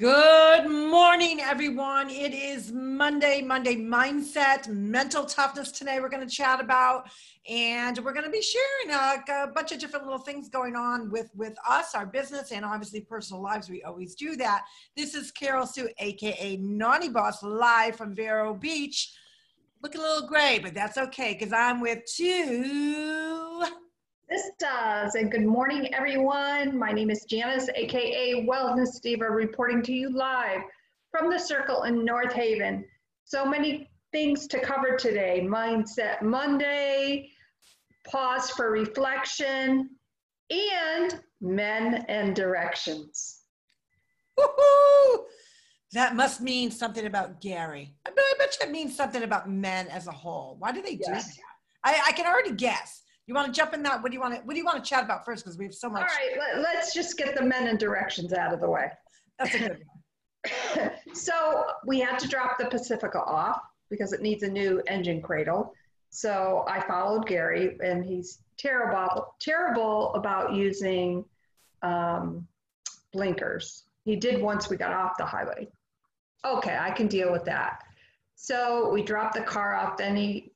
Good morning, everyone. It is Monday, Monday mindset, mental toughness today. We're going to chat about, and we're going to be sharing a, a, bunch of different little things going on with with us, our business, and obviously personal lives. We always do that. This is Carol Sue, aka Naughty Boss, live from Vero Beach. Looking a little gray, but that's okay because I'm with two this does. And good morning, everyone. My name is Janice, aka Wellness Diva, reporting to you live from the Circle in North Haven. So many things to cover today Mindset Monday, pause for reflection, and men and directions. Woohoo! That must mean something about Gary. I bet, I bet you it means something about men as a whole. Why do they do that? I, I can already guess you want to jump in that? What do you want to What do you want to chat about first? Because we have so much. All right, let, us just get the men and directions out of the way. That's a good one. so we had to drop the Pacifica off because it needs a new engine cradle. So I followed Gary, and he's terrible terrible about using um, blinkers. He did once we got off the highway. Okay, I can deal with that. So we dropped the car off. Then he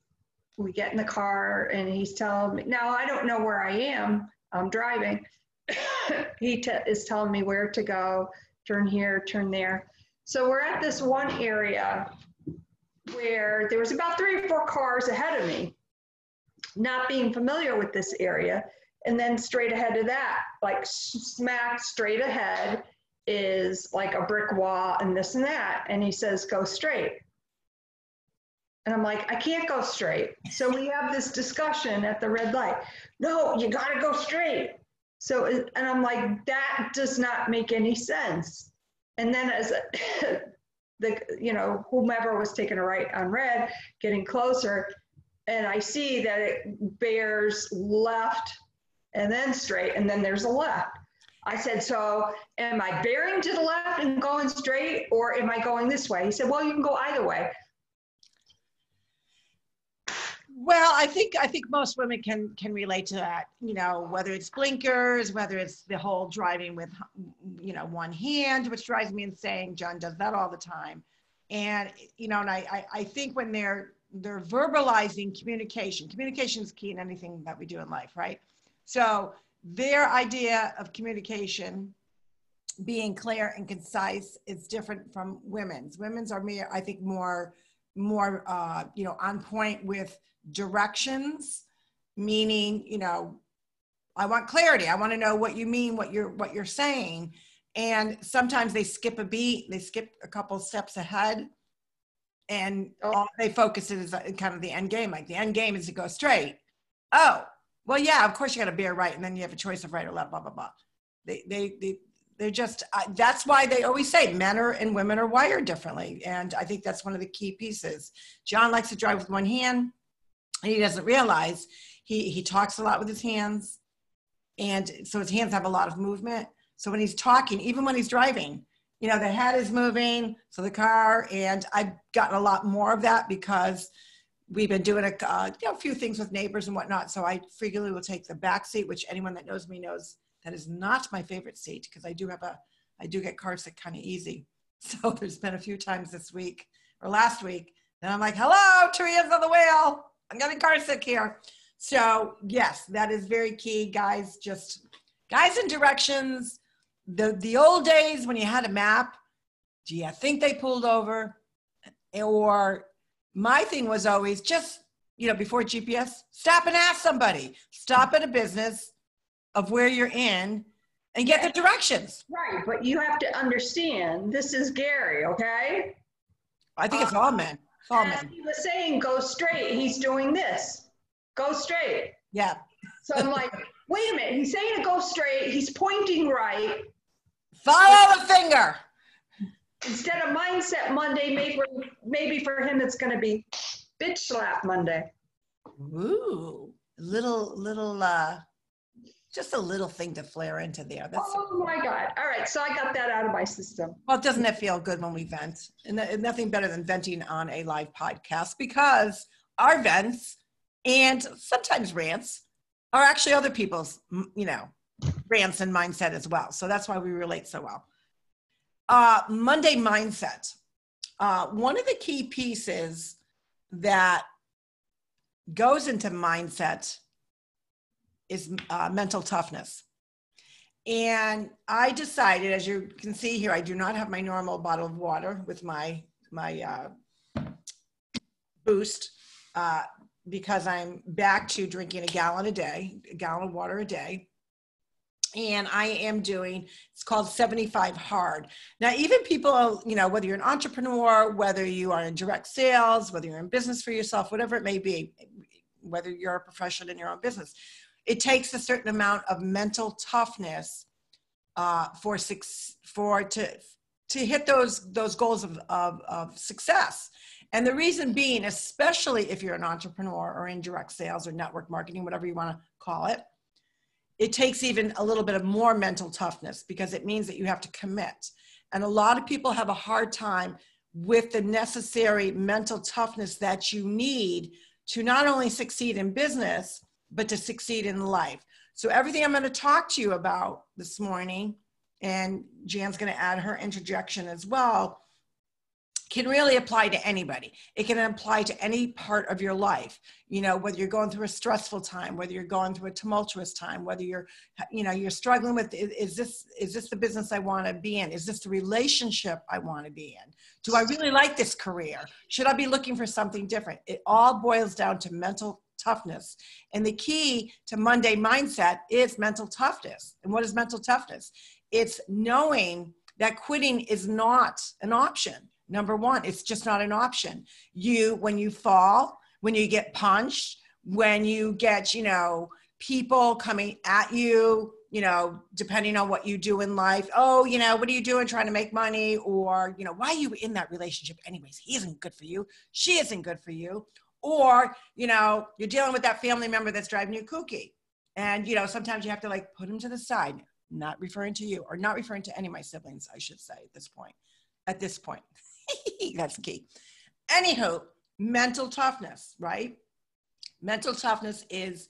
we get in the car and he's telling me, now I don't know where I am, I'm driving. he t- is telling me where to go, turn here, turn there. So we're at this one area where there was about three or four cars ahead of me, not being familiar with this area. And then straight ahead of that, like smack straight ahead, is like a brick wall and this and that. And he says, go straight. And I'm like, I can't go straight. So we have this discussion at the red light. No, you got to go straight. So, and I'm like, that does not make any sense. And then as the, you know, whomever was taking a right on red, getting closer, and I see that it bears left and then straight, and then there's a left. I said, so am I bearing to the left and going straight, or am I going this way? He said, well, you can go either way. Well, I think I think most women can can relate to that. You know, whether it's blinkers, whether it's the whole driving with, you know, one hand, which drives me insane. John does that all the time, and you know, and I I, I think when they're they're verbalizing communication, communication is key in anything that we do in life, right? So their idea of communication being clear and concise is different from women's. Women's are more, I think, more more uh, you know on point with directions meaning you know i want clarity. I want to know what you mean what you're what you're saying. And sometimes they skip a beat they skip a couple steps ahead and oh. all they focus is kind of the end game like the end game is to go straight. Oh well yeah of course you got to bear right and then you have a choice of right or left blah blah blah. They they, they they're just uh, that's why they always say men are and women are wired differently. And i think that's one of the key pieces. John likes to drive with one hand. and he doesn't realize he he talks a lot with his hands and so his hands have a lot of movement so when he's talking even when he's driving you know the head is moving so the car and i've gotten a lot more of that because we've been doing a, uh, you know, a few things with neighbors and whatnot so i frequently will take the back seat which anyone that knows me knows that is not my favorite seat because I do have a, I do get car sick kind of easy. So there's been a few times this week or last week and I'm like, hello, Teresa's on the wheel. I'm getting car sick here. So yes, that is very key, guys. Just guys and directions. The the old days when you had a map, do you think they pulled over? Or my thing was always just, you know, before GPS, stop and ask somebody. Stop at a business, of where you're in and get the directions. Right, but you have to understand this is Gary, okay? I think it's all men. All. He was saying go straight. He's doing this. Go straight. Yeah. So I'm like, wait a minute. He's saying to go straight. He's pointing right. Follow the finger. Instead of mindset Monday, maybe maybe for him it's going to be bitch slap Monday. Ooh, little little uh just a little thing to flare into there. That's oh my God. All right. So I got that out of my system. Well, doesn't it feel good when we vent? And nothing better than venting on a live podcast because our vents and sometimes rants are actually other people's, you know, rants and mindset as well. So that's why we relate so well. Uh, Monday mindset. Uh, one of the key pieces that goes into mindset is uh, mental toughness. And I decided, as you can see here, I do not have my normal bottle of water with my my uh, boost uh, because I'm back to drinking a gallon a day, a gallon of water a day. And I am doing, it's called 75 hard. Now, even people, you know, whether you're an entrepreneur, whether you are in direct sales, whether you're in business for yourself, whatever it may be, whether you're a professional in your own business, it takes a certain amount of mental toughness uh, for six, for to to hit those those goals of, of, of success. And the reason being, especially if you're an entrepreneur or in direct sales or network marketing, whatever you want to call it, it takes even a little bit of more mental toughness because it means that you have to commit. And a lot of people have a hard time with the necessary mental toughness that you need to not only succeed in business, but to succeed in life. So, everything I'm going to talk to you about this morning, and Jan's going to add her interjection as well, can really apply to anybody. It can apply to any part of your life. You know, whether you're going through a stressful time, whether you're going through a tumultuous time, whether you're, you know, you're struggling with is this is this the business I want to be in? Is this the relationship I want to be in? Do I really like this career? Should I be looking for something different? It all boils down to mental toughness. And the key to Monday mindset is mental toughness. And what is mental toughness? It's knowing that quitting is not an option. Number one, it's just not an option. You, when you fall, when you get punched, when you get, you know, people coming at you, you know, depending on what you do in life. Oh, you know, what are you doing trying to make money? Or, you know, why are you in that relationship anyways? He isn't good for you. She isn't good for you or you know you're dealing with that family member that's driving you kooky. And you know sometimes you have to like put them to the side not referring to you or not referring to any of my siblings i should say at this point at this point. That's key. Anywho mental toughness right? Mental toughness is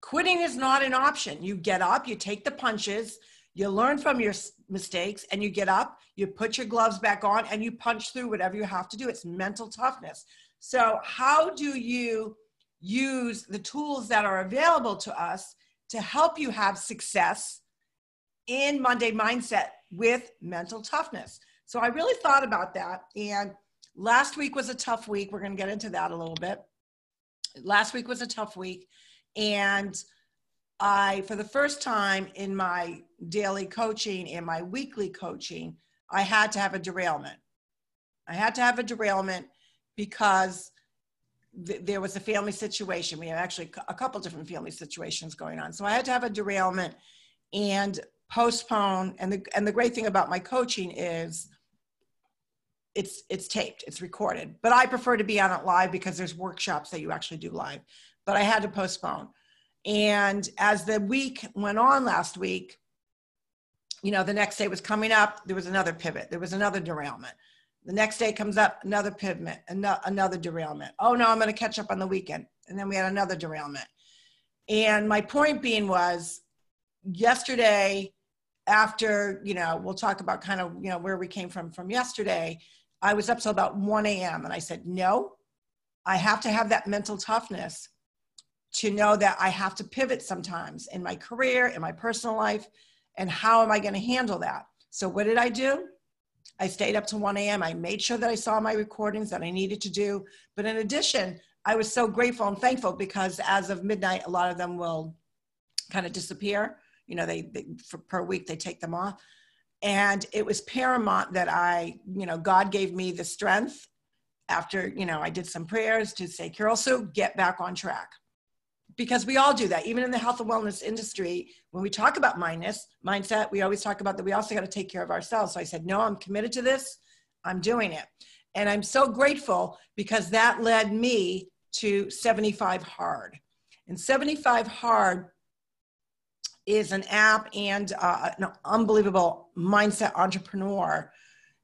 quitting is not an option. You get up you take the punches you learn from your mistakes and you get up you put your gloves back on and you punch through whatever you have to do. It's mental toughness so, how do you use the tools that are available to us to help you have success in Monday mindset with mental toughness? So, I really thought about that. And last week was a tough week. We're going to get into that a little bit. Last week was a tough week. And I, for the first time in my daily coaching and my weekly coaching, I had to have a derailment. I had to have a derailment because th- there was a family situation. We had actually a couple different family situations going on. So I had to have a derailment and postpone. And the, and the great thing about my coaching is it's, it's taped, it's recorded, but I prefer to be on it live because there's workshops that you actually do live, but I had to postpone. And as the week went on last week, you know, the next day was coming up, there was another pivot, there was another derailment. The next day comes up, another pivot, another derailment. Oh no, I'm going to catch up on the weekend. And then we had another derailment. And my point being was yesterday, after, you know, we'll talk about kind of, you know, where we came from from yesterday, I was up till about 1 a.m. and I said, no, I have to have that mental toughness to know that I have to pivot sometimes in my career, in my personal life, and how am I going to handle that? So, what did I do? I stayed up to 1 a.m. I made sure that I saw my recordings that I needed to do. But in addition, I was so grateful and thankful because as of midnight, a lot of them will kind of disappear. You know, they, they for, per week they take them off. And it was paramount that I, you know, God gave me the strength after, you know, I did some prayers to say, Carol Sue, get back on track because we all do that even in the health and wellness industry. When we talk about mindness mindset we always talk about that we also got to take care of ourselves. So i said no i'm committed to this. I'm doing it. And i'm so grateful because that led me to 75 hard. And 75 hard is an app and uh, an unbelievable mindset entrepreneur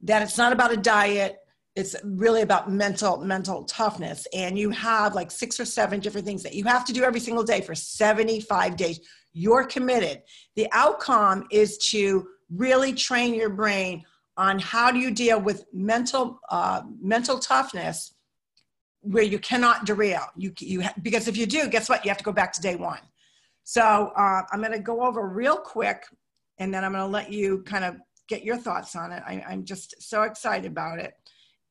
that it's not about a diet it's really about mental mental toughness and you have like six or seven different things that you have to do every single day for 75 days you're committed the outcome is to really train your brain on how do you deal with mental uh, mental toughness where you cannot derail. You you because if you do, guess what? You have to go back to day one. So uh, I'm going to go over real quick, and then I'm going to let you kind of get your thoughts on it. I, am just so excited about it.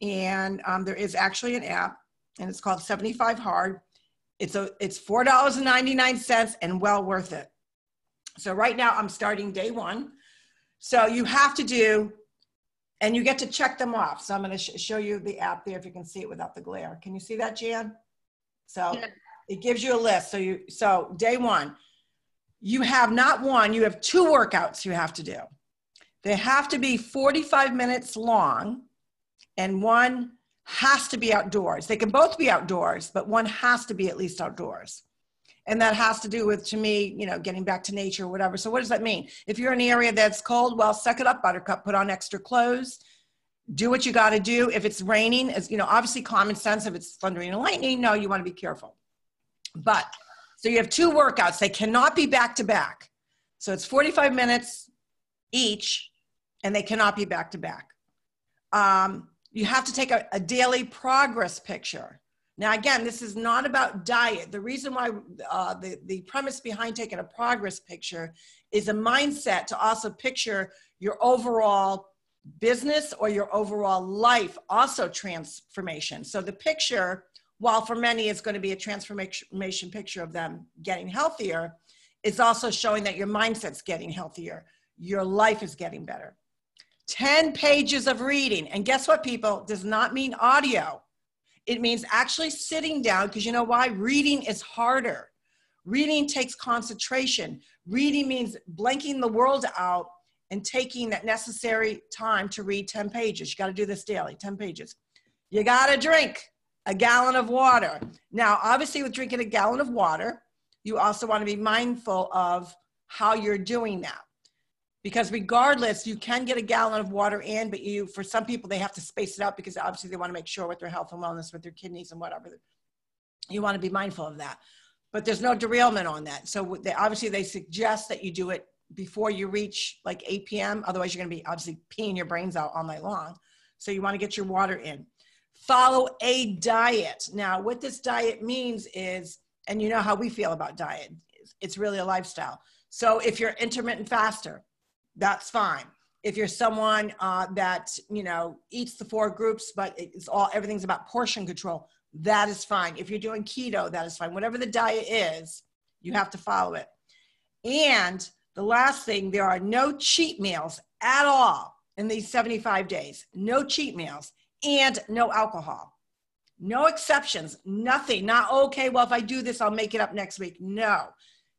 And um, there is actually an app, and it's called 75 Hard. It's a it's four dollars and ninety nine cents, and well worth it. So right now I'm starting day one. So you have to do, and you get to check them off. So I'm going to sh- show you the app there if you can see it without the glare. Can you see that, Jan? So yeah. it gives you a list. So you so day one, you have not one, you have two workouts you have to do. They have to be 45 minutes long, and one has to be outdoors. They can both be outdoors, but one has to be at least outdoors. And that has to do with, to me, you know, getting back to nature or whatever. So, what does that mean? If you're in an area that's cold, well, suck it up, buttercup, put on extra clothes, do what you got to do. If it's raining, as you know, obviously common sense. If it's thundering and lightning, no, you want to be careful. But so you have two workouts. They cannot be back to back. So it's 45 minutes each, and they cannot be back to back. Um, you have to take a, a daily progress picture. Now, again, this is not about diet. The reason why uh, the, the premise behind taking a progress picture is a mindset to also picture your overall business or your overall life also transformation. So the picture while for many it's going to be a transformation picture of them getting healthier, is also showing that your mindset's getting healthier, your life is getting better. 10 pages of reading. And guess what, people? Does not mean audio. It means actually sitting down because you know why? Reading is harder. Reading takes concentration. Reading means blanking the world out and taking that necessary time to read 10 pages. You got to do this daily, 10 pages. You got to drink a gallon of water. Now, obviously, with drinking a gallon of water, you also want to be mindful of how you're doing that. Because regardless, you can get a gallon of water in, but you, for some people, they have to space it out because obviously they want to make sure with their health and wellness, with their kidneys and whatever. You want to be mindful of that. But there's no derailment on that. So they, obviously, they suggest that you do it before you reach like 8 p.m. Otherwise, you're going to be obviously peeing your brains out all night long. So you want to get your water in follow a diet. Now, what this diet means is, and you know how we feel about diet, it's really a lifestyle. So if you're intermittent faster, that's fine. If you're someone uh, that you know eats the four groups, but it's all everything's about portion control, that is fine. If you're doing keto, that is fine. Whatever the diet is, you have to follow it. And the last thing, there are no cheat meals at all in these 75 days. No cheat meals and no alcohol. No exceptions, nothing. Not okay, well, if I do this, I'll make it up next week. No.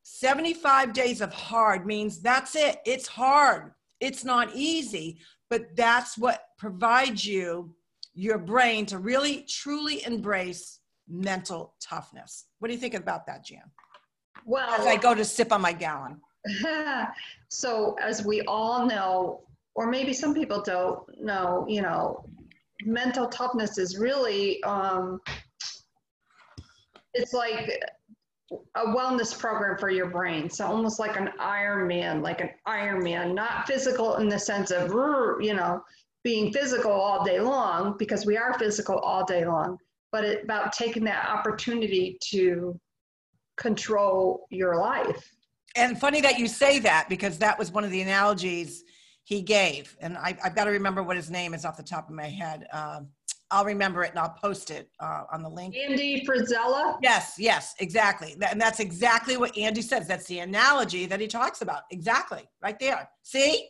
75 days of hard means that's it. It's hard. It's not easy, but that's what provides you your brain to really truly embrace mental toughness. What do you think about that, Jan? Well, as I go to sip on my gallon. so, as we all know, or maybe some people don't know, you know, mental toughness is really um, it's like a wellness program for your brain. So almost like an Ironman, like an Ironman, not physical in the sense of you know being physical all day long because we are physical all day long, but it, about taking that opportunity to control your life. And funny that you say that because that was one of the analogies he gave. And I, have got to remember what his name is off the top of my head. Um, I'll remember it and I'll post it uh, on the link. Andy Frisella? Yes, yes, exactly. And that's exactly what Andy says. That's the analogy that he talks about. Exactly, right there. See?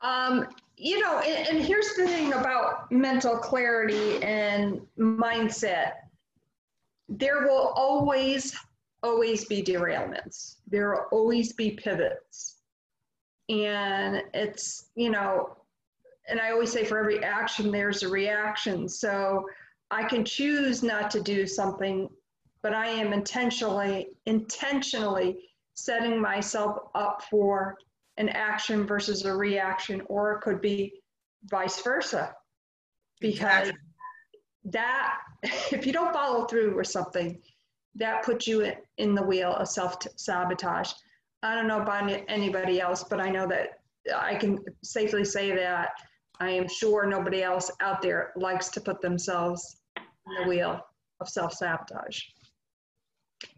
Um, you know, and, and here's the thing about mental clarity and mindset there will always, always be derailments, there will always be pivots and it's you know and i always say for every action there's a reaction. So i can choose not to do something but i am intentionally intentionally setting myself up for an action versus a reaction or it could be vice versa. Because that if you don't follow through with something that puts you in the wheel of self sabotage I don't know about anybody else, but I know that I can safely say that I am sure nobody else out there likes to put themselves in the wheel of self-sabotage.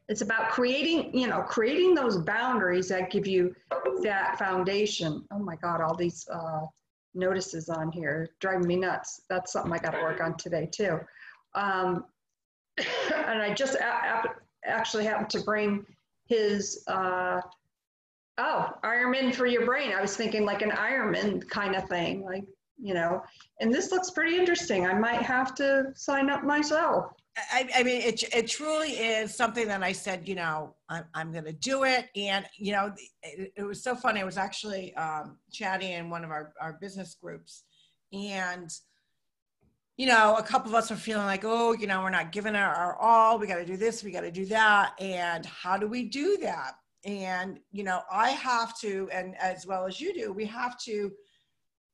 It's about creating, you know, creating those boundaries that give you that foundation. Oh my God, all these uh, notices on here driving me nuts. That's something I got to work on today too. Um, and I just actually happened to bring his uh, oh Ironman for your brain. I was thinking like an Ironman kind of thing, like you know. And this looks pretty interesting. I might have to sign up myself. I, I mean, it, it truly is something that I said, you know, I'm, I'm going to do it. And, you know, it, it was so funny. I was actually um, chatting in one of our, our business groups. And, you know, a couple of us are feeling like, oh, you know, we're not giving our, our all. We got to do this, we got to do that. And how do we do that? And, you know, I have to, and as well as you do, we have to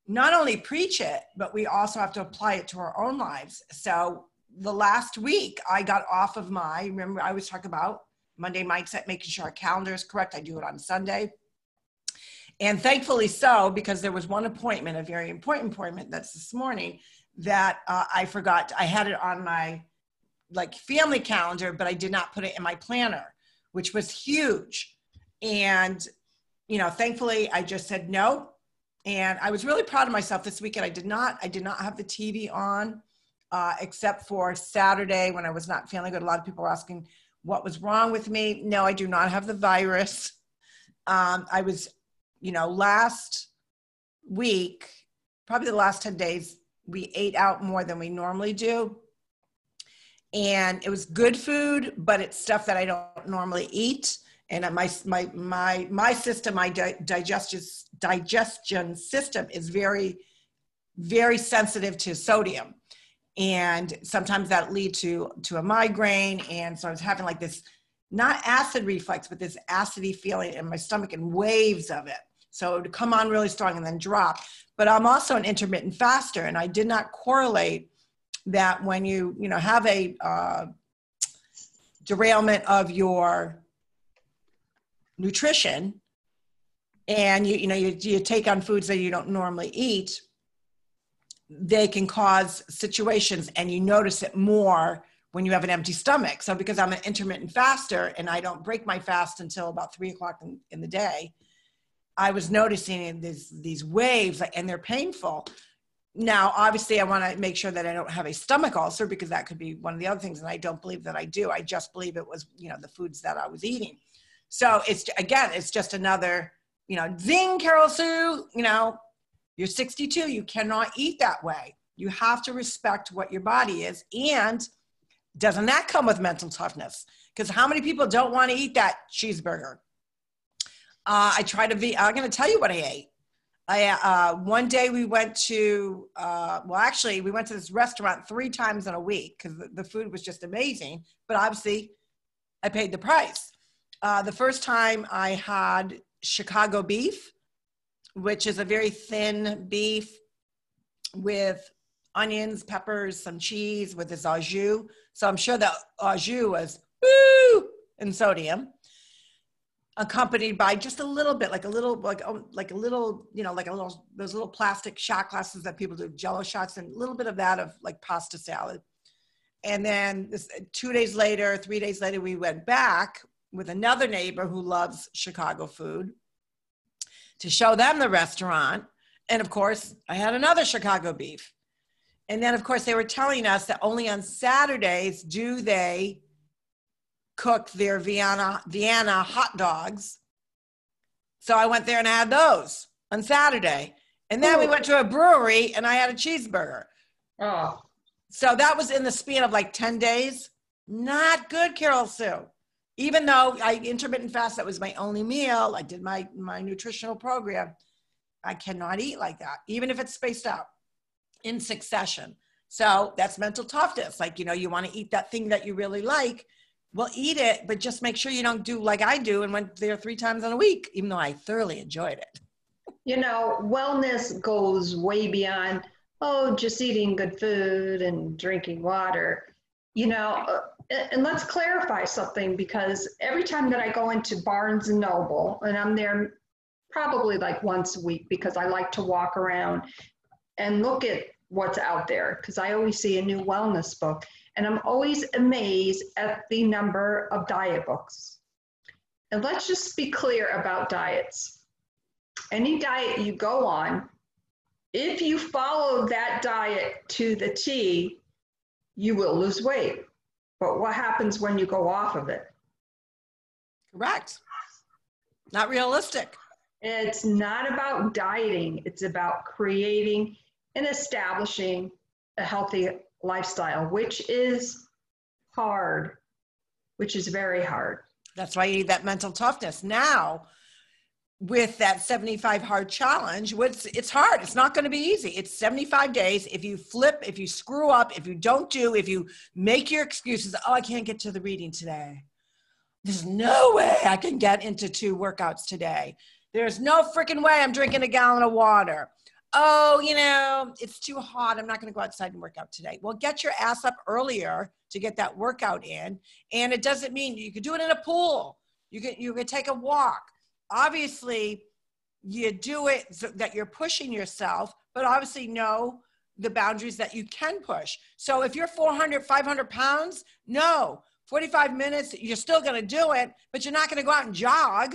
not only preach it, but we also have to apply it to our own lives. So the last week I got off of my, remember I was talking about Monday mindset, making sure our calendar is correct. I do it on Sunday. And thankfully so, because there was one appointment, a very important appointment that's this morning that uh, I forgot. I had it on my like family calendar, but I did not put it in my planner, which was huge. And, you know, thankfully I just said no. And I was really proud of myself this weekend. I did not, I did not have the TV on uh, except for Saturday when I was not feeling good. A lot of people were asking what was wrong with me. No, I do not have the virus. Um, I was, you know, last week, probably the last 10 days, we ate out more than we normally do. And it was good food, but it's stuff that I don't normally eat. And my my my my system, my di- digestion digestion system is very very sensitive to sodium. And sometimes that lead to to a migraine. And so i was having like this not acid reflux but this acidy feeling in my stomach and waves of it. So it would come on really strong and then drop. But i'm also an intermittent faster and i did not correlate that when you you know have a uh, derailment of your nutrition and you you know you, you take on foods that you don't normally eat they can cause situations and you notice it more when you have an empty stomach. So because I'm an intermittent faster and I don't break my fast until about three o'clock in, in the day, I was noticing these these waves and they're painful. Now, obviously, I want to make sure that I don't have a stomach ulcer because that could be one of the other things, and I don't believe that I do. I just believe it was, you know, the foods that I was eating. So it's again, it's just another, you know, zing, Carol Sue, you know, you're 62, you cannot eat that way. You have to respect what your body is. And doesn't that come with mental toughness? Because how many people don't want to eat that cheeseburger? Uh, I try to be, I'm going to tell you what I ate. I, uh, one day we went to, uh, well, actually, we went to this restaurant three times in a week because the, the, food was just amazing. But obviously, I paid the price. Uh, the first time I had Chicago beef, which is a very thin beef with onions, peppers, some cheese with this au jus. So I'm sure that au jus was woo in sodium, accompanied by just a little bit, like a little, like oh, like a little, you know, like a little those little plastic shot glasses that people do Jello shots, and a little bit of that of like pasta salad. And then this, two days later, three days later, we went back with another neighbor who loves Chicago food to show them the restaurant. And of course, I had another Chicago beef. And then, of course, they were telling us that only on Saturdays do they cook their Vienna, Vienna hot dogs. So I went there and I had those on Saturday. And then Ooh. we went to a brewery and I had a cheeseburger. Oh. So that was in the span of like 10 days. Not good, Carol Sue even though I intermittent fast, that was my only meal. I did my my nutritional program. I cannot eat like that, even if it's spaced out in succession. So that's mental toughness. Like, you know, you want to eat that thing that you really like. Well, eat it, but just make sure you don't do like I do and went there three times in a week, even though I thoroughly enjoyed it. You know, wellness goes way beyond, oh, just eating good food and drinking water. You know, uh, and let's clarify something because every time that I go into Barnes and Noble and I'm there probably like once a week because I like to walk around and look at what's out there because I always see a new wellness book and I'm always amazed at the number of diet books. And let's just be clear about diets. Any diet you go on, if you follow that diet to the T, you will lose weight. But what happens when you go off of it? Correct. Not realistic. It's not about dieting, it's about creating and establishing a healthy lifestyle, which is hard, which is very hard. That's why you need that mental toughness. Now, with that 75 hard challenge, it's, it's hard. It's not going to be easy. It's 75 days. If you flip, if you screw up, if you don't do, if you make your excuses, oh, I can't get to the reading today. There's no way I can get into two workouts today. There's no freaking way I'm drinking a gallon of water. Oh, you know, it's too hot. I'm not going to go outside and work out today. Well, get your ass up earlier to get that workout in. And it doesn't mean you could do it in a pool. You can you could take a walk. Obviously, you do it so that you're pushing yourself, but obviously know the boundaries that you can push. So if you're 400, 500 pounds, no, 45 minutes, you're still going to do it, but you're not going to go out and jog.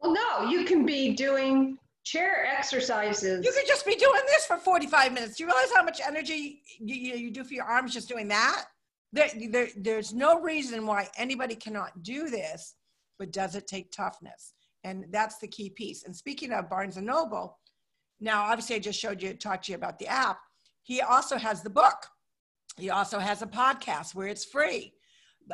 Well, no, you can be doing chair exercises. You could just be doing this for 45 minutes. Do you realize how much energy you, you, you do for your arms just doing that? There, there, there's no reason why anybody cannot do this, but does it take toughness? And that's the key piece. And speaking of Barnes and Noble, now obviously I just showed you, talked to you about the app. He also has the book. He also has a podcast where it's free.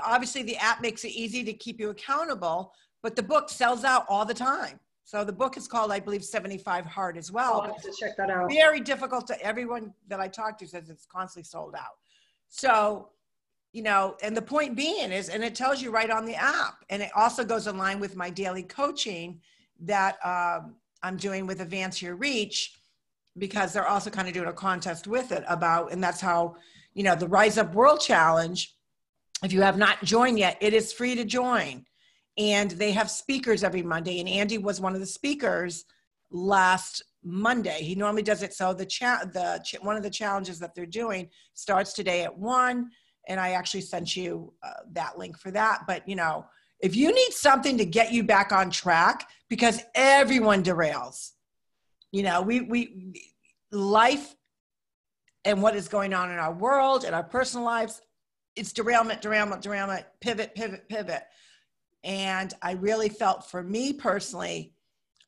Obviously, the app makes it easy to keep you accountable, but the book sells out all the time. So the book is called, I believe, 75 Hard as well. I'll have to check that out. Very difficult to everyone that I talk to says it's constantly sold out. So, you know, and the point being is, and it tells you right on the app, and it also goes in line with my daily coaching that um, I'm doing with Advance Your Reach because they're also kind of doing a contest with it about, and that's how, you know, the Rise Up World Challenge. If you have not joined yet, it is free to join and they have speakers every Monday. And Andy was one of the speakers last Monday. He normally does it. So the cha- the ch- one of the challenges that they're doing starts today at one, and I actually sent you uh, that link for that. But you know, if you need something to get you back on track, because everyone derails. You know, we we life and what is going on in our world and our personal lives, it's derailment, derailment, derailment, pivot, pivot, pivot. And I really felt for me personally,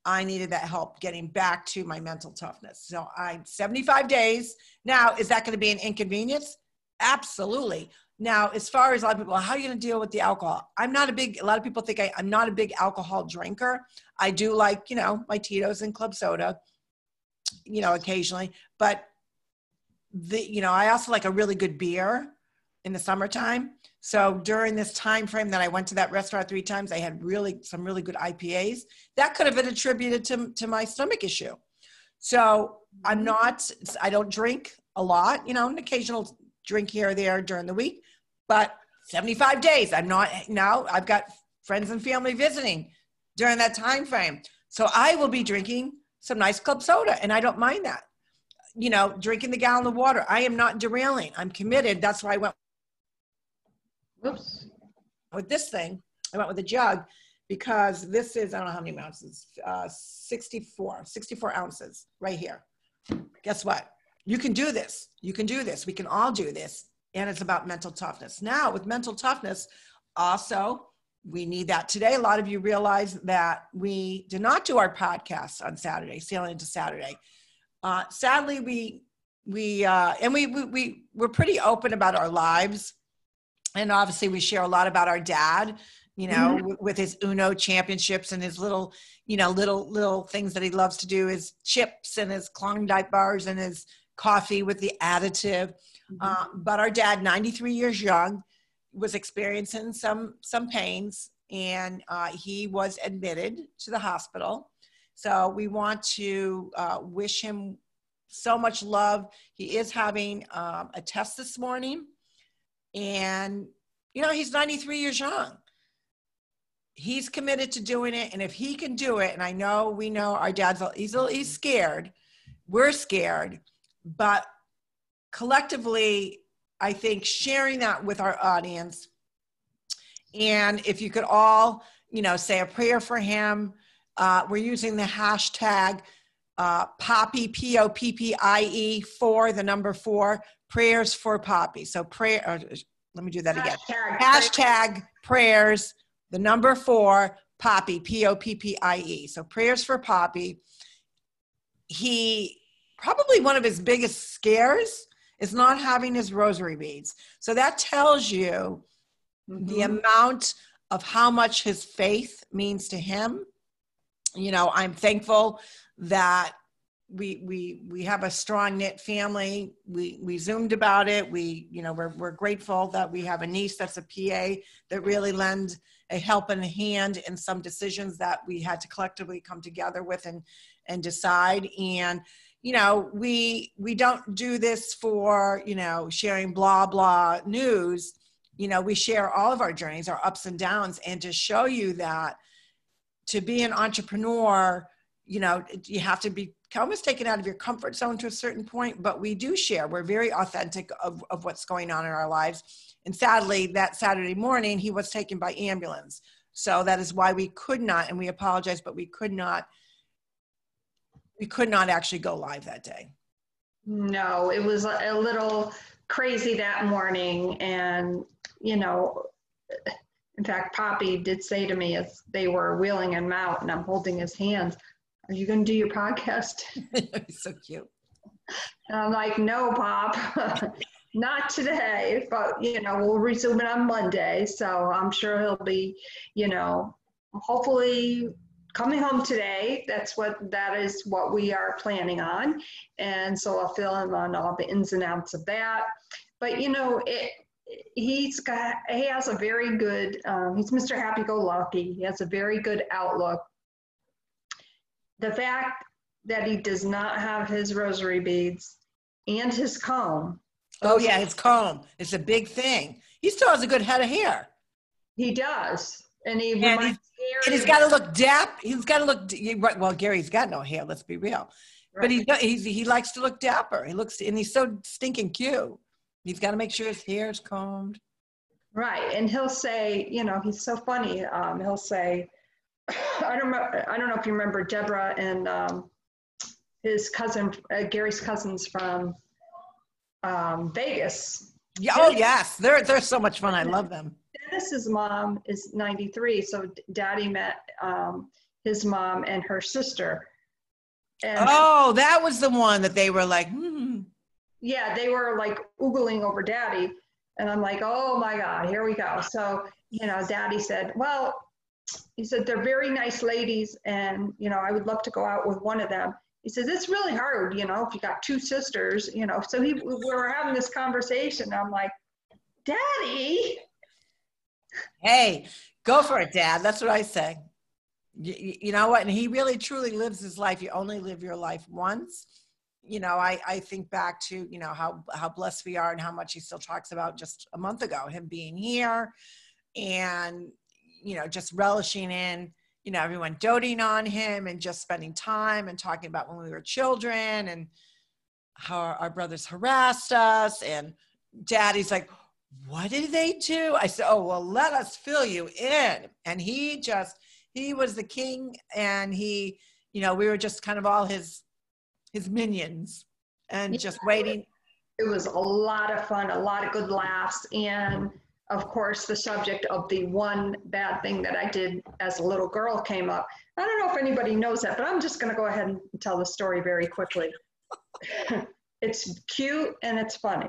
I needed that help getting back to my mental toughness. So I'm 75 days. Now, is that going to be an inconvenience? Absolutely. Now, as far as a lot of people, how are you going to deal with the alcohol? I'm not a big, a lot of people think I, I'm not a big alcohol drinker. I do like, you know, my Tito's and club soda, you know, occasionally. But the, you know, I also like a really good beer in the summertime. So during this time frame that I went to that restaurant three times, I had really some really good IPAs. That could have been attributed to, to my stomach issue. So I'm mm-hmm. not, I don't drink a lot, you know, an occasional drink here or there during the week, but 75 days. I'm not now, I've got friends and family visiting during that time frame. So I will be drinking some nice club soda and I don't mind that. You know, drinking the gallon of water. I am not derailing. I'm committed. That's why I went Oops. With this thing, I went with a jug because this is, I don't know how many ounces, uh, 64, 64 ounces right here. Guess what? You can do this. You can do this. We can all do this. And it's about mental toughness. Now, with mental toughness, also, we need that today. A lot of you realize that we did not do our podcast on Saturday, sailing into Saturday. Uh, sadly, we we uh, and we, we we we're pretty open about our lives and obviously we share a lot about our dad you know mm-hmm. with his uno championships and his little you know little little things that he loves to do his chips and his klondike bars and his coffee with the additive mm-hmm. uh, but our dad 93 years young was experiencing some some pains and uh, he was admitted to the hospital so we want to uh, wish him so much love he is having um, a test this morning and, you know, he's 93 years young. he's committed to doing it. And if he can do it, and I know we know our dad's, he's, he's scared. We're scared. But collectively, I think sharing that with our audience, and if you could all, you know, say a prayer for him, uh, we're using the hashtag uh, Poppie, P O P P I E, for the number four, prayers for Poppy. So, prayer, uh, let me do that again. Hashtag, Hashtag prayers, the number four, Poppy, P O P P I E. So, prayers for Poppy. He probably one of his biggest scares is not having his rosary beads. So, that tells you the Mhm. amount of how much his faith means to him you know i'm thankful that we we we have a strong knit family we we zoomed about it we you know we're, we're grateful that we have a niece that's a pa that really lend a helping hand in some decisions that we had to collectively come together with and and decide and you know we we don't do this for you know sharing blah blah news. You know we share all of our journeys our ups and downs and to show you that to be an entrepreneur you know you have to be almost taken out of your comfort zone to a certain point but we do share. We're very authentic of, of what's going on in our lives. And sadly that saturday morning he was taken by ambulance. So that is why we could not and we apologize but we could not we could not actually go live that day No, it was a little crazy that morning. And, you know, in fact, Poppy did say to me as they were wheeling him out and I'm holding his hands, Are you going to do your podcast? so cute And I'm like, No, Pop, not today. But, you know, we'll resume it on Monday. So I'm sure he'll be, you know, hopefully coming home today. That's what that is what we are planning on. And so I'll fill him on all the ins and outs of that. But you know, it he's got he has a very good um, he's Mr. Happy Go Lucky. He has a very good outlook. The fact that he does not have his rosary beads and his comb, oh yeah his comb it's a big thing he still has a good head of hair he does. And he And reminds And he's got to look dap. He's got to look. right, Well, Gary's got no hair. Let's be real. But he he's, he likes to look dapper. He looks and he's so stinking cute. He's got to make sure his hair's combed. Right, and he'll say, you know, he's so funny. Um, he'll say, I don't remember, I don't know if you remember Deborah and um, his cousin, uh, Gary's cousins from um, Vegas. Yeah, oh yes, they're they're so much fun. I love them. Dennis's mom is 93, so Daddy met um, his mom and her sister. And Oh, that was the one that they were like, hmm. yeah, they were like oogling over Daddy, and I'm like, oh my God, here we go. So you know, Daddy said, well, he said they're very nice ladies, and you know, I would love to go out with one of them. He says it's really hard, you know, if you got two sisters, you know. So he, we were having this conversation. I'm like, Daddy, Hey, go for it, Dad. That's what I say. You, you know what? And he really truly lives his life. You only live your life once. You know, I, I think back to, you know, how, how blessed we are and how much he still talks about just a month ago, him being here and, you know, just relishing in, you know, everyone doting on him and just spending time and talking about when we were children and how our, our brothers harassed us. And daddy's like, what did they do? I said, oh, well, let us fill you in. And he just, he was the king and he, you know, we were just kind of all his, his minions and just waiting. it was a lot of fun, a lot of good laughs, and of course, the subject of the one bad thing that I did as a little girl came up. I don't know if anybody knows that, but I'm just going to go ahead and tell the story very quickly. it's cute and it's funny.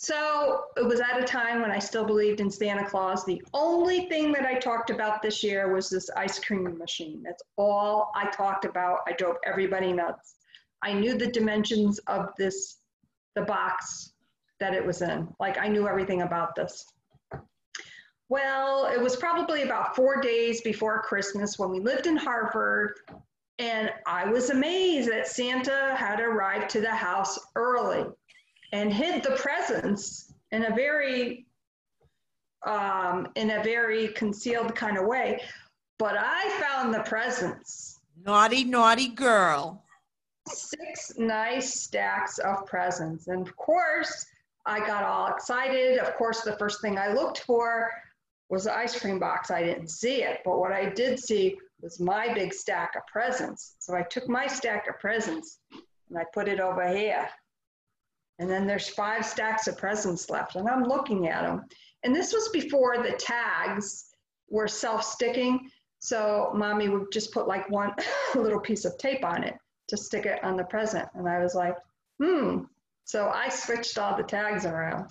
So it was at a time when I still believed in Santa Claus. The only thing that I talked about this year was this ice cream machine. That's all I talked about. I drove everybody nuts. I knew the dimensions of this, the box that it was in. Like I knew everything about this. Well, it was probably about four days before Christmas when we lived in Harvard, and I was amazed that Santa had arrived to the house early and hid the presents in a very um, in a very concealed kind of way. But I found the presents. Naughty, naughty girl. Six nice stacks of presents. And of course, I got all excited. Of course, the first thing I looked for was the ice cream box. I didn't see it, but what I did see was my big stack of presents. So I took my stack of presents and I put it over here. And then there's five stacks of presents left, and I'm looking at them. And this was before the tags were self-sticking. So mommy would just put like one little piece of tape on it to stick it on the present. And I was like, hmm. So I switched all the tags around.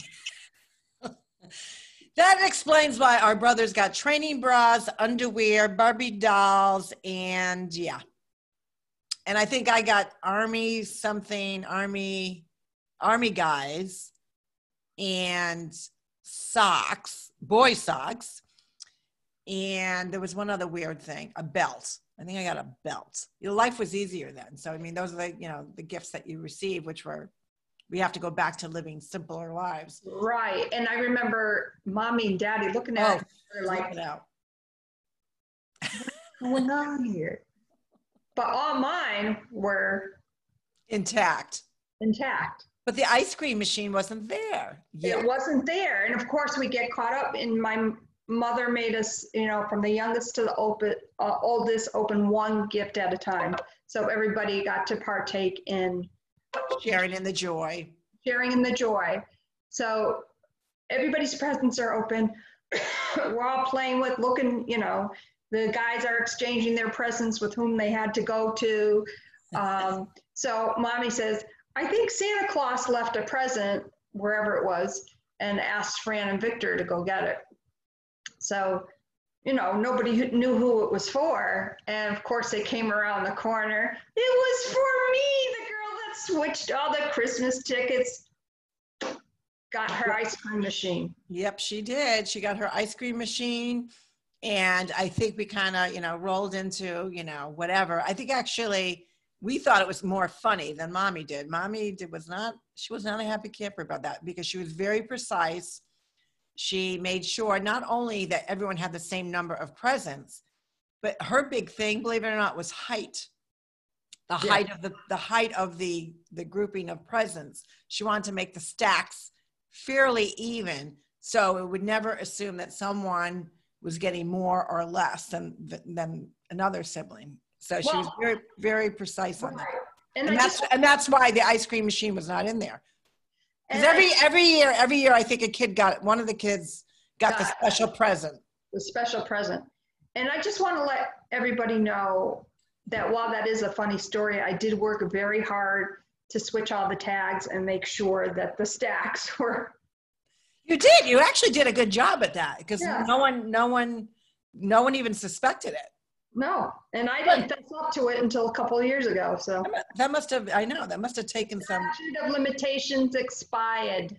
that explains why our brothers got training bras, underwear, Barbie dolls, and yeah. And I think I got army something, army, army guys, and socks, boy socks. And there was one other weird thing, a belt. I think I got a belt. Your life was easier then. So I mean, those are the you know the gifts that you receive, which were we have to go back to living simpler lives. Right. And I remember mommy and daddy looking at oh, like, out. what's going on here? But all mine were intact. Intact. But the ice cream machine wasn't there. It wasn't there. And of course, we get caught up in my mother made us, you know, from the youngest to the open, uh, oldest, open one gift at a time. So everybody got to partake in sharing in the joy. Sharing in the joy. So everybody's presents are open. We're all playing with, looking, you know, the guys are exchanging their presents with whom they had to go to. Um, so mommy says, I think Santa Claus left a present wherever it was and asked Fran and Victor to go get it. So, you know, nobody knew who it was for. And of course, they came around the corner. It was for me, the girl that switched all the Christmas tickets. Got her ice cream machine. Yep, she did. She got her ice cream machine. And I think we kind of, you know, rolled into, you know, whatever. I think actually, we thought it was more funny than mommy did. Mommy did, was not, she was not a happy camper about that because she was very precise. She made sure not only that everyone had the same number of presents, but her big thing, believe it or not, was height. The yeah. height of the the height of the the grouping of presents. She wanted to make the stacks fairly even, so it would never assume that someone was getting more or less than than another sibling. So she was very, very precise on that. And, and that's just, and that's why the ice cream machine was not in there. Because every I, every year, every year, I think a kid got one of the kids got, got the special present. The special present, and I just want to let everybody know that while that is a funny story, I did work very hard to switch all the tags and make sure that the stacks were. You did. You actually did a good job at that because yeah. no one, no one, no one even suspected it. No, and I didn't fess up to it until a couple of years ago. So that must have, I know, that must have taken some. Statute of limitations expired.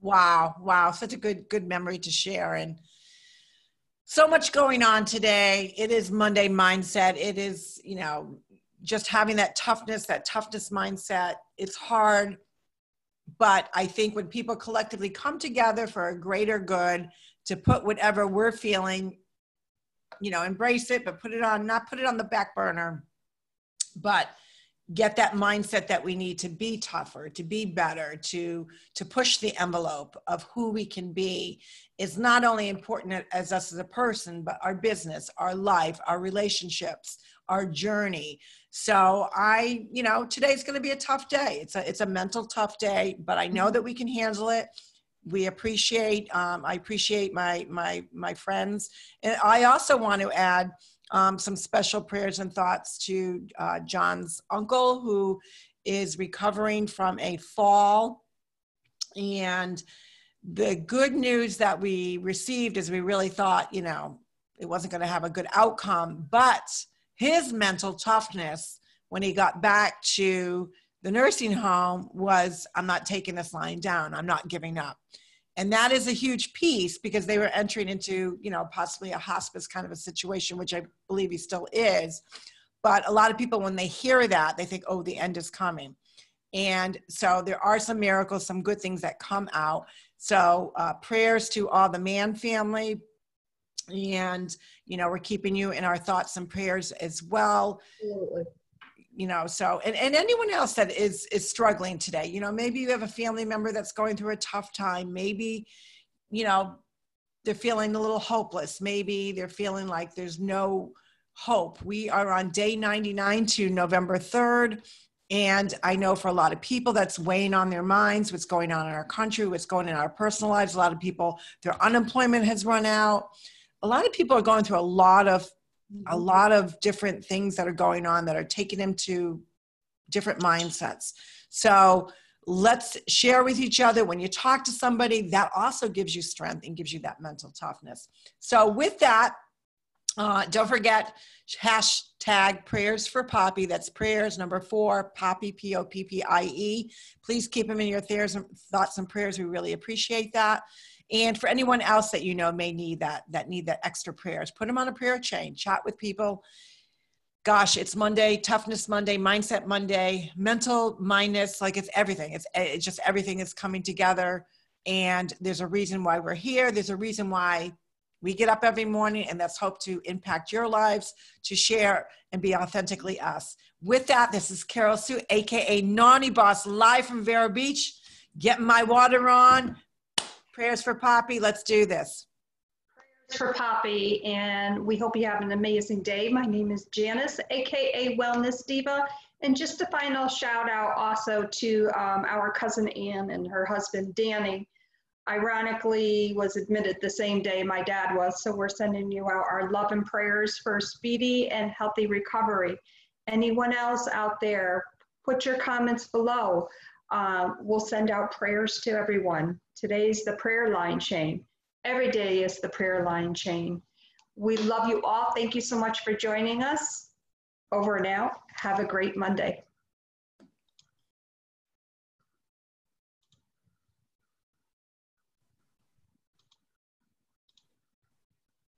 wow, wow, such a good, good memory to share. And so much going on today. It is Monday mindset. It is, you know, just having that toughness, that toughness mindset. It's hard, but I think when people collectively come together for a greater good, to put whatever we're feeling you know embrace it but put it on not put it on the back burner but get that mindset that we need to be tougher to be better to to push the envelope of who we can be is not only important as us as a person but our business our life our relationships our journey. So i you know today's going to be a tough day. It's a it's a mental tough day but i know mm-hmm. that we can handle it we appreciate um, i appreciate my my my friends. And i also want to add um, some special prayers and thoughts to uh, john's uncle who is recovering from a fall. And the good news that we received is we really thought you know it wasn't going to have a good outcome but his mental toughness when he got back to the nursing home was i'm not taking this lying down i'm not giving up and that is a huge piece because they were entering into you know possibly a hospice kind of a situation which i believe he still is but a lot of people when they hear that they think oh the end is coming And so there are some miracles, some good things that come out. So uh, prayers to all the Mann family. And, you know, we're keeping you in our thoughts and prayers as well. Absolutely. You know, so and, and anyone else that is is struggling today, you know, maybe you have a family member that's going through a tough time. Maybe, you know, they're feeling a little hopeless. Maybe they're feeling like there's no hope. We are on day 99 to November 3rd. And I know for a lot of people that's weighing on their minds what's going on in our country, what's going on in our personal lives. A lot of people, their unemployment has run out. A lot of people are going through a lot of a Mm-hmm. lot of different things that are going on that are taking him to different mindsets. So let's share with each other when you talk to somebody that also gives you strength and gives you that mental toughness. So with that, uh, don't forget hashtag prayers for Poppie. That's prayers number four, Poppie, P O P P I E. Please keep them in your thoughts thoughts and prayers. We really appreciate that. And for anyone else that you know may need that, that need that extra prayers, put them on a prayer chain, chat with people. Gosh, it's Monday, toughness Monday, mindset Monday, mental mindness, like it's everything. It's, it's just everything is coming together. And there's a reason why we're here. There's a reason why we get up every morning, and let's hope to impact your lives, to share and be authentically us. With that, this is Carol Sue, aka Naughty Boss, live from Vero Beach. Getting my water on. Prayers for Poppie. Let's do this. Prayers for Poppie, and we hope you have an amazing day. My name is Janice, aka Wellness Diva. And just a final shout out also to um, our cousin Ann and her husband Danny. Ironically, was admitted the same day my dad was. So we're sending you out our love and prayers for speedy and healthy recovery. Anyone else out there, put your comments below. Uh, we'll send out prayers to everyone. Today's the prayer line chain. Every day is the prayer line chain. We love you all. Thank you so much for joining us. Over and out. Have a great Monday.